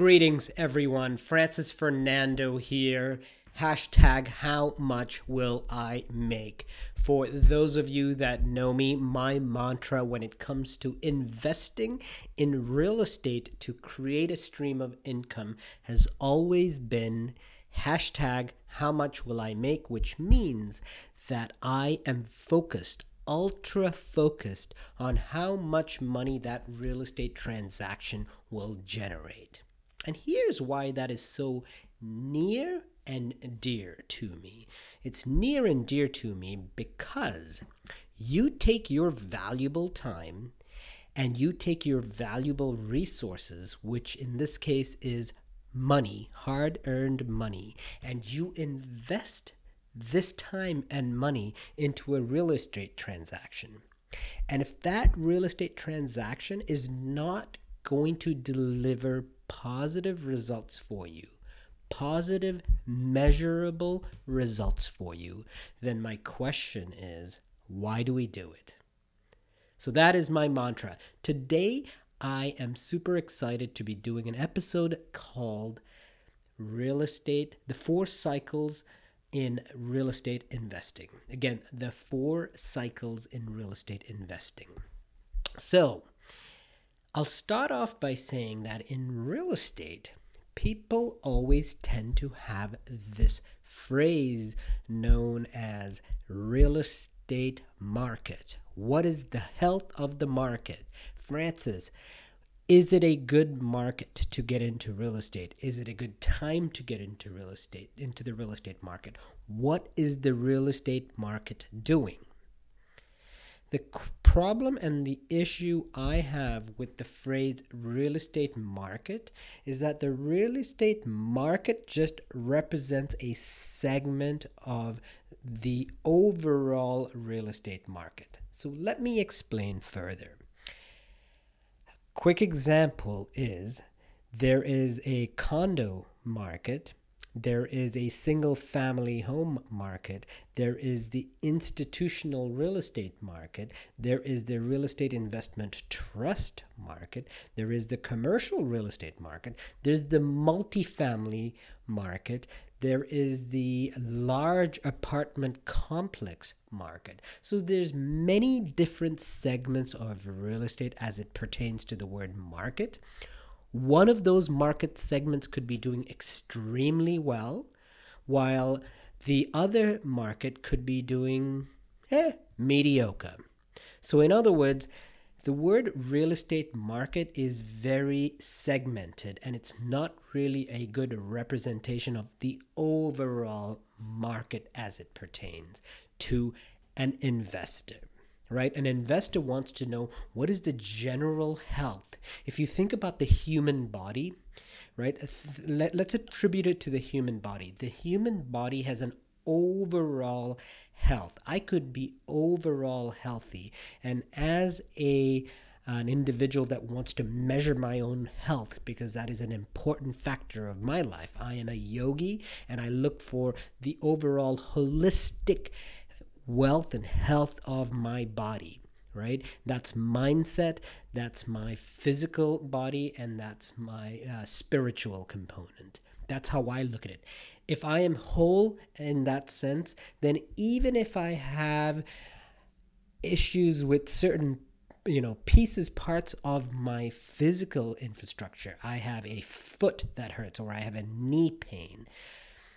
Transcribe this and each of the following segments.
Greetings, everyone. Francis Fernando here. Hashtag how much will I make? For those of you that know me, my mantra when it comes to investing in real estate to create a stream of income has always been hashtag how much will I make, which means that I am focused ultra focused on how much money that real estate transaction will generate. And here's why that is so near and dear to me. It's near and dear to me because you take your valuable time and you take your valuable resources, which in this case is money, hard earned money, and you invest this time and money into a real estate transaction. And if that real estate transaction is not going to deliver positive results for you, positive, measurable results for you, then my question is why do we do it? So that is my mantra. Today, I am super excited to be doing an episode called Real Estate, the Four Cycles in Real Estate Investing. Again, the four cycles in real estate investing. So, I'll start off by saying that in real estate, people always tend to have this phrase known as real estate market. What is the health of the market? Francis, is it a good market to get into real estate? Is it a good time to get into real estate, into the real estate market? What is the real estate market doing? The problem and the issue I have with the phrase real estate market is that the real estate market just represents a segment of the overall real estate market. So let me explain further. Quick example is there is a condo market there is a single family home market. There is the institutional real estate market. There is the real estate investment trust market. There is the commercial real estate market. There's the multifamily market. There is the large apartment complex market. So there's many different segments of real estate as it pertains to the word market. One of those market segments could be doing extremely well, while the other market could be doing eh, mediocre. So, in other words, the word real estate market is very segmented and it's not really a good representation of the overall market as it pertains to an investor right? An investor wants to know what is the general health. If you think about the human body, right? Let, let's attribute it to the human body. The human body has an overall health. I could be overall healthy. And as a an individual that wants to measure my own health because that is an important factor of my life. I am a yogi and I look for the overall holistic wealth and health of my body, right? That's mindset, that's my physical body, and that's my uh, spiritual component. That's how I look at it. If I am whole in that sense, then even if I have issues with certain you know pieces parts of my physical infrastructure i have a foot that hurts or i have a knee pain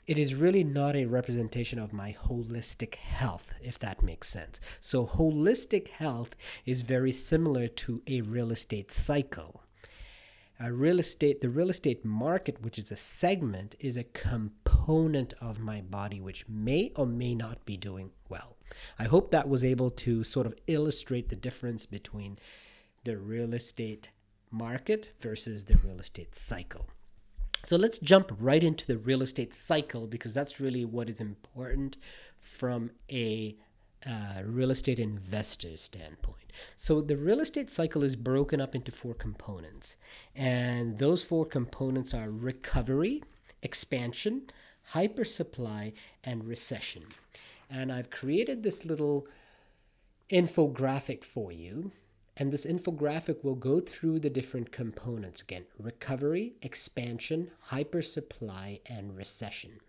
it is really not a representation of my holistic health, if that makes sense. So, holistic health is very similar to a real estate cycle. A real estate, the real estate market, which is a segment, is a component of my body which may or may not be doing well. I hope that was able to sort of illustrate the difference between the real estate market versus the real estate cycle. So let's jump right into the real estate cycle because that's really what is important from a uh, real estate investor standpoint. So the real estate cycle is broken up into four components, and those four components are recovery, expansion, hypersupply, and recession. And I've created this little infographic for you And this infographic will go through the different components again recovery, expansion, hypersupply, and recession.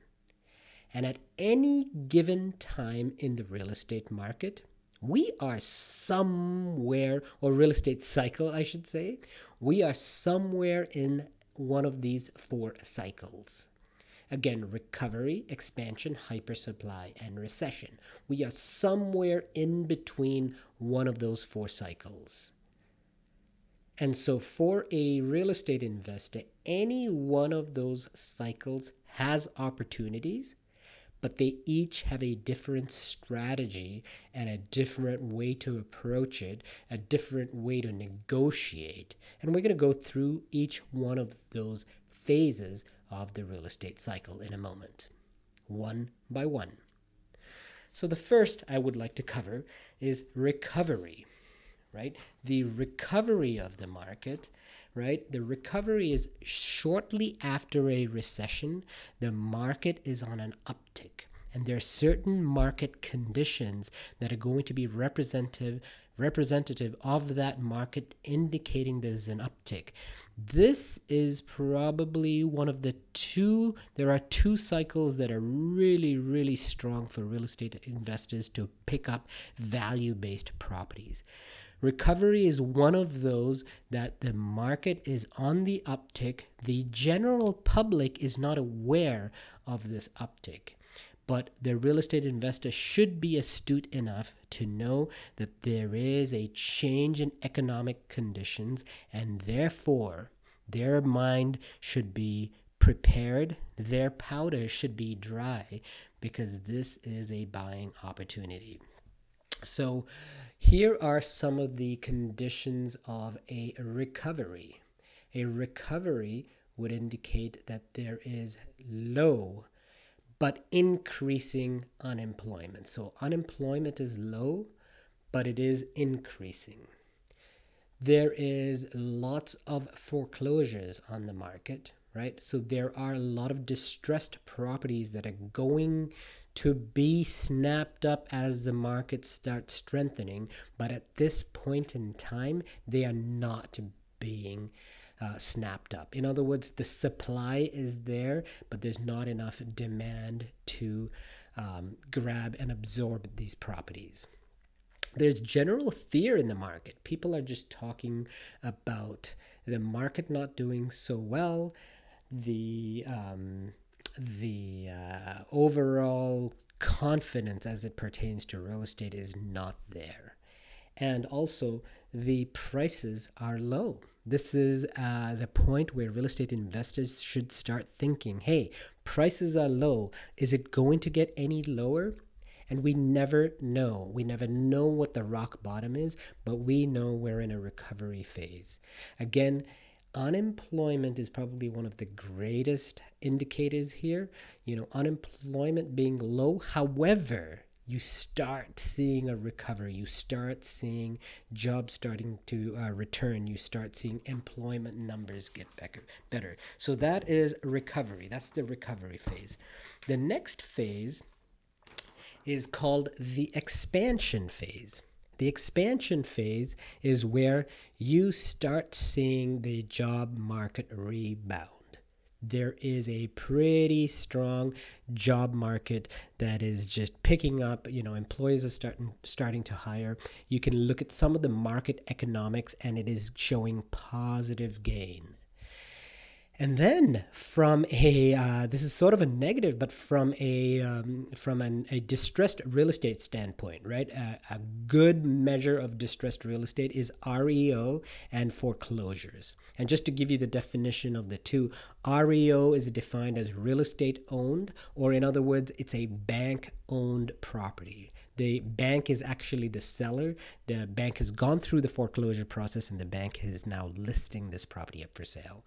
And at any given time in the real estate market, we are somewhere, or real estate cycle, I should say, we are somewhere in one of these four cycles. Again, recovery, expansion, hypersupply, and recession. We are somewhere in between one of those four cycles. And so, for a real estate investor, any one of those cycles has opportunities, but they each have a different strategy and a different way to approach it, a different way to negotiate. And we're going to go through each one of those phases of the real estate cycle in a moment, one by one. So, the first I would like to cover is recovery, right? The recovery of the market, right? The recovery is shortly after a recession, the market is on an uptick. And there are certain market conditions that are going to be representative representative of that market indicating there's an uptick. This is probably one of the two, there are two cycles that are really, really strong for real estate investors to pick up value based properties. Recovery is one of those that the market is on the uptick. The general public is not aware of this uptick. But the real estate investor should be astute enough to know that there is a change in economic conditions, and therefore their mind should be prepared, their powder should be dry, because this is a buying opportunity. So, here are some of the conditions of a recovery. A recovery would indicate that there is low but increasing unemployment. So unemployment is low, but it is increasing. There is lots of foreclosures on the market, right? So there are a lot of distressed properties that are going to be snapped up as the market starts strengthening, but at this point in time, they are not being uh, snapped up. In other words, the supply is there, but there's not enough demand to um, grab and absorb these properties. There's general fear in the market. People are just talking about the market not doing so well, the um, the uh, overall confidence as it pertains to real estate is not there, and also the prices are low. This is uh, the point where real estate investors should start thinking hey, prices are low. Is it going to get any lower? And we never know. We never know what the rock bottom is, but we know we're in a recovery phase. Again, unemployment is probably one of the greatest indicators here. You know, unemployment being low. However, you start seeing a recovery. You start seeing jobs starting to uh, return. You start seeing employment numbers get better. Better. So that is recovery. That's the recovery phase. The next phase is called the expansion phase. The expansion phase is where you start seeing the job market rebound. There is a pretty strong job market that is just picking up. You know employees are starting starting to hire. You can look at some of the market economics and it is showing positive gain and then from a uh, this is sort of a negative but from a um, from an, a distressed real estate standpoint right? A, a good measure of distressed real estate is reo and foreclosures. And just to give you the definition of the two reo is defined as real estate owned or in other words it's a bank owned property the bank is actually the seller. The bank has gone through the foreclosure process and the bank is now listing this property up for sale.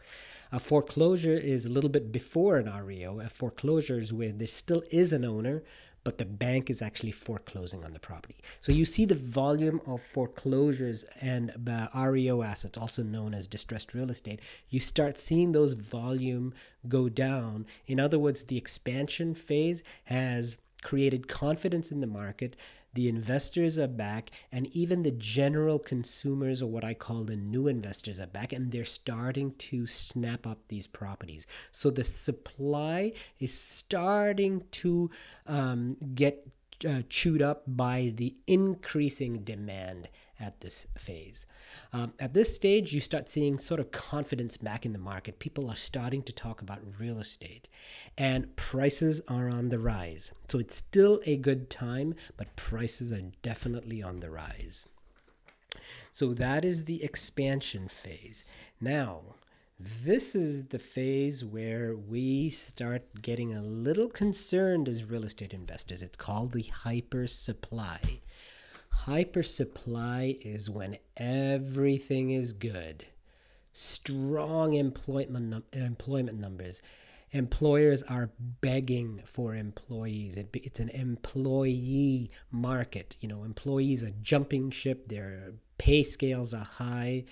A foreclosure is a little bit before an REO. A foreclosure is where there still is an owner, but the bank is actually foreclosing on the property. So you see the volume of foreclosures and REO assets, also known as distressed real estate, you start seeing those volume go down. In other words, the expansion phase has created confidence in the market. the investors are back, and even the general consumers, or what I call the new investors, are back, and they're starting to snap up these properties. So the supply is starting to um, get uh, chewed up by the increasing demand at this phase. Um, at this stage, you start seeing sort of confidence back in the market. People are starting to talk about real estate, and prices are on the rise. So it's still a good time, but prices are definitely on the rise. So that is the expansion phase. Now, this is the phase where we start getting a little concerned as real estate investors. It's called the hyper supply. Hyper supply is when everything is good, strong employment num- employment numbers. Employers are begging for employees. It, it's an employee market. You know, employees are jumping ship. Their pay scales are high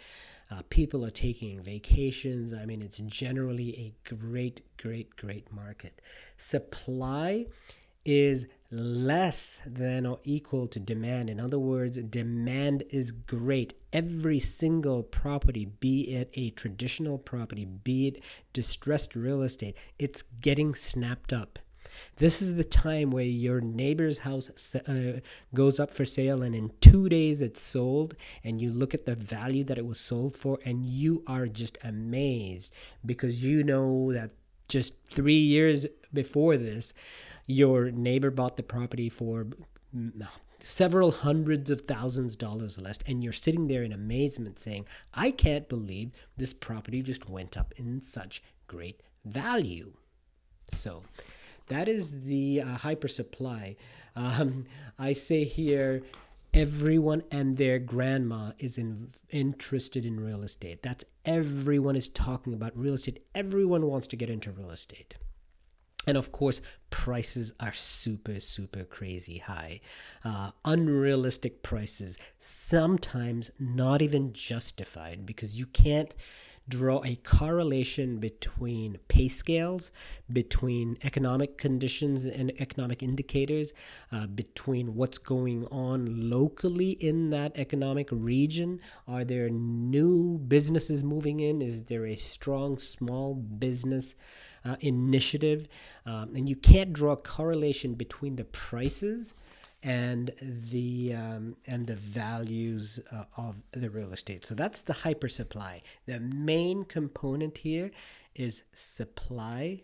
uh, people are taking vacations. I mean, it's generally a great, great, great market. Supply is less than or equal to demand. In other words, demand is great. Every single property, be it a traditional property, be it distressed real estate, it's getting snapped up. This is the time where your neighbor's house uh, goes up for sale and in two days it's sold, and you look at the value that it was sold for, and you are just amazed because you know that just three years before this, your neighbor bought the property for mm, several hundreds of thousands of dollars less and you're sitting there in amazement saying i can't believe this property just went up in such great value so that is the uh, hyper supply. Um, I say here, everyone and their grandma is in, interested in real estate. That's everyone is talking about real estate. Everyone wants to get into real estate. And of course, prices are super, super crazy high. Uh, unrealistic prices, sometimes not even justified because you can't draw a correlation between pay scales, between economic conditions and economic indicators, uh, between what's going on locally in that economic region. Are there new businesses moving in? Is there a strong small business uh, initiative? Um, and you can't draw a correlation between the prices and the um, and the values uh, of the real estate. So that's the hyper supply. The main component here is supply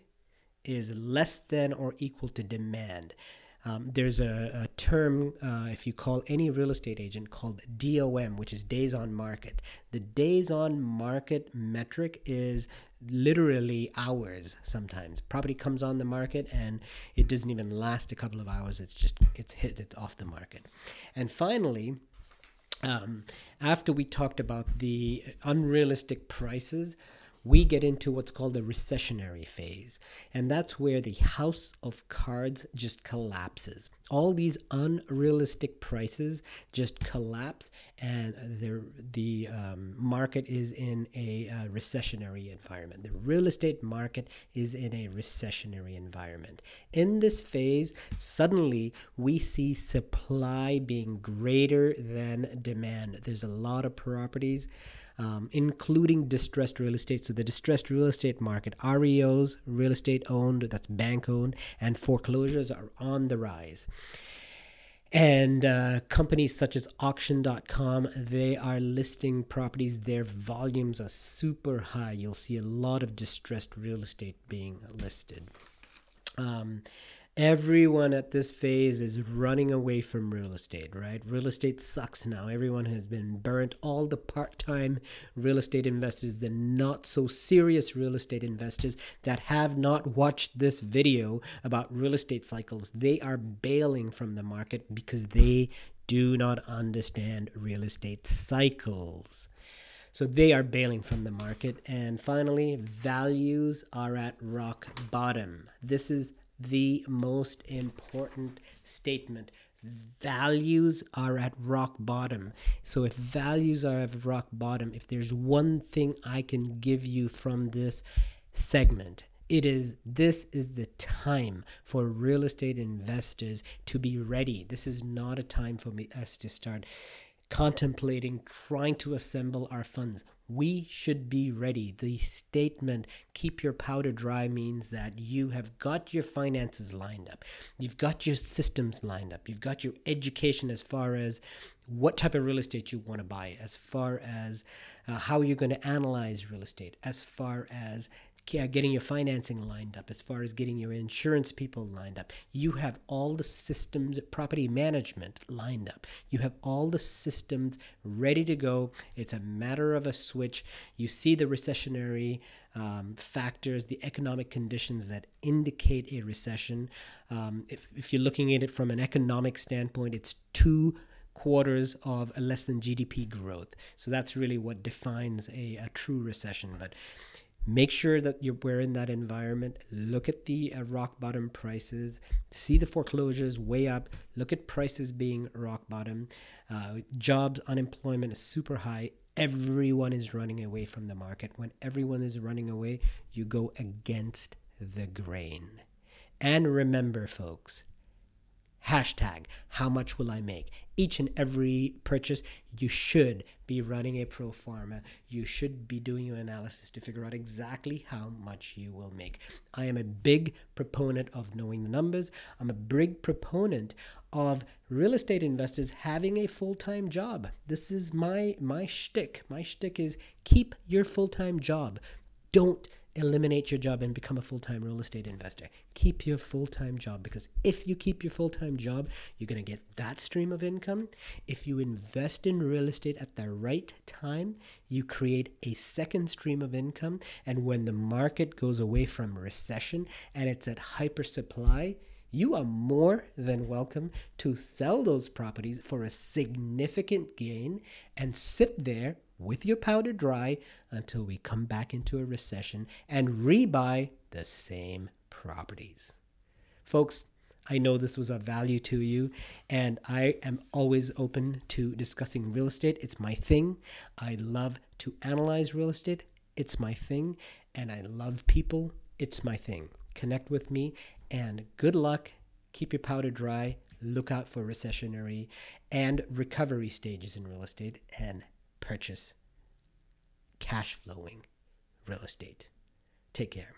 is less than or equal to demand. Um, there's a, a term, uh, if you call any real estate agent, called DOM, which is days on market. The days on market metric is literally hours sometimes. Property comes on the market and it doesn't even last a couple of hours. It's just, it's hit, it's off the market. And finally, um, after we talked about the unrealistic prices, we get into what's called a recessionary phase. And that's where the house of cards just collapses. All these unrealistic prices just collapse, and the, the um, market is in a uh, recessionary environment. The real estate market is in a recessionary environment. In this phase, suddenly we see supply being greater than demand. There's a lot of properties um, including distressed real estate. So the distressed real estate market, REOs, real estate owned, that's bank owned, and foreclosures are on the rise. And uh, companies such as auction.com, they are listing properties. Their volumes are super high. You'll see a lot of distressed real estate being listed. Um, everyone at this phase is running away from real estate, right? Real estate sucks now. Everyone has been burnt. All the part time real estate investors, the not so serious real estate investors that have not watched this video about real estate cycles, they are bailing from the market because they do not understand real estate cycles. So they are bailing from the market. And finally, values are at rock bottom. This is the most important statement. Values are at rock bottom. So, if values are at rock bottom, if there's one thing I can give you from this segment, it is this is the time for real estate investors to be ready this is not a time for me us to start contemplating trying to assemble our funds we should be ready. The statement, keep your powder dry, means that you have got your finances lined up. You've got your systems lined up. You've got your education as far as what type of real estate you want to buy, as far as uh, how you're going to analyze real estate, as far as getting your financing lined up, as far as getting your insurance people lined up. You have all the systems, property management lined up. You have all the systems ready to go. It's a matter of a switch. You see the recessionary um, factors, the economic conditions that indicate a recession. Um, if, if you're looking at it from an economic standpoint, it's two quarters of less than GDP growth. So that's really what defines a, a true recession. But make sure that you're we're in that environment. Look at the uh, rock bottom prices. See the foreclosures way up. Look at prices being rock bottom. Uh, jobs unemployment is super high. Everyone is running away from the market. When everyone is running away you go against the grain. And remember folks Hashtag, how much will I make? Each and every purchase, you should be running a pro forma. You should be doing your analysis to figure out exactly how much you will make. I am a big proponent of knowing the numbers. I'm a big proponent of real estate investors having a full-time job. This is my my shtick. My shtick is keep your full-time job. Don't eliminate your job and become a full time real estate investor. Keep your full time job because if you keep your full time job, you're going to get that stream of income. If you invest in real estate at the right time, you create a second stream of income. And when the market goes away from recession and it's at hyper supply, you are more than welcome to sell those properties for a significant gain and sit there with your powder dry until we come back into a recession and rebuy the same properties. Folks, I know this was of value to you, and I am always open to discussing real estate. It's my thing. I love to analyze real estate. It's my thing. And I love people. It's my thing. Connect with me, and good luck. Keep your powder dry. Look out for recessionary and recovery stages in real estate, and purchase cash flowing real estate. Take care.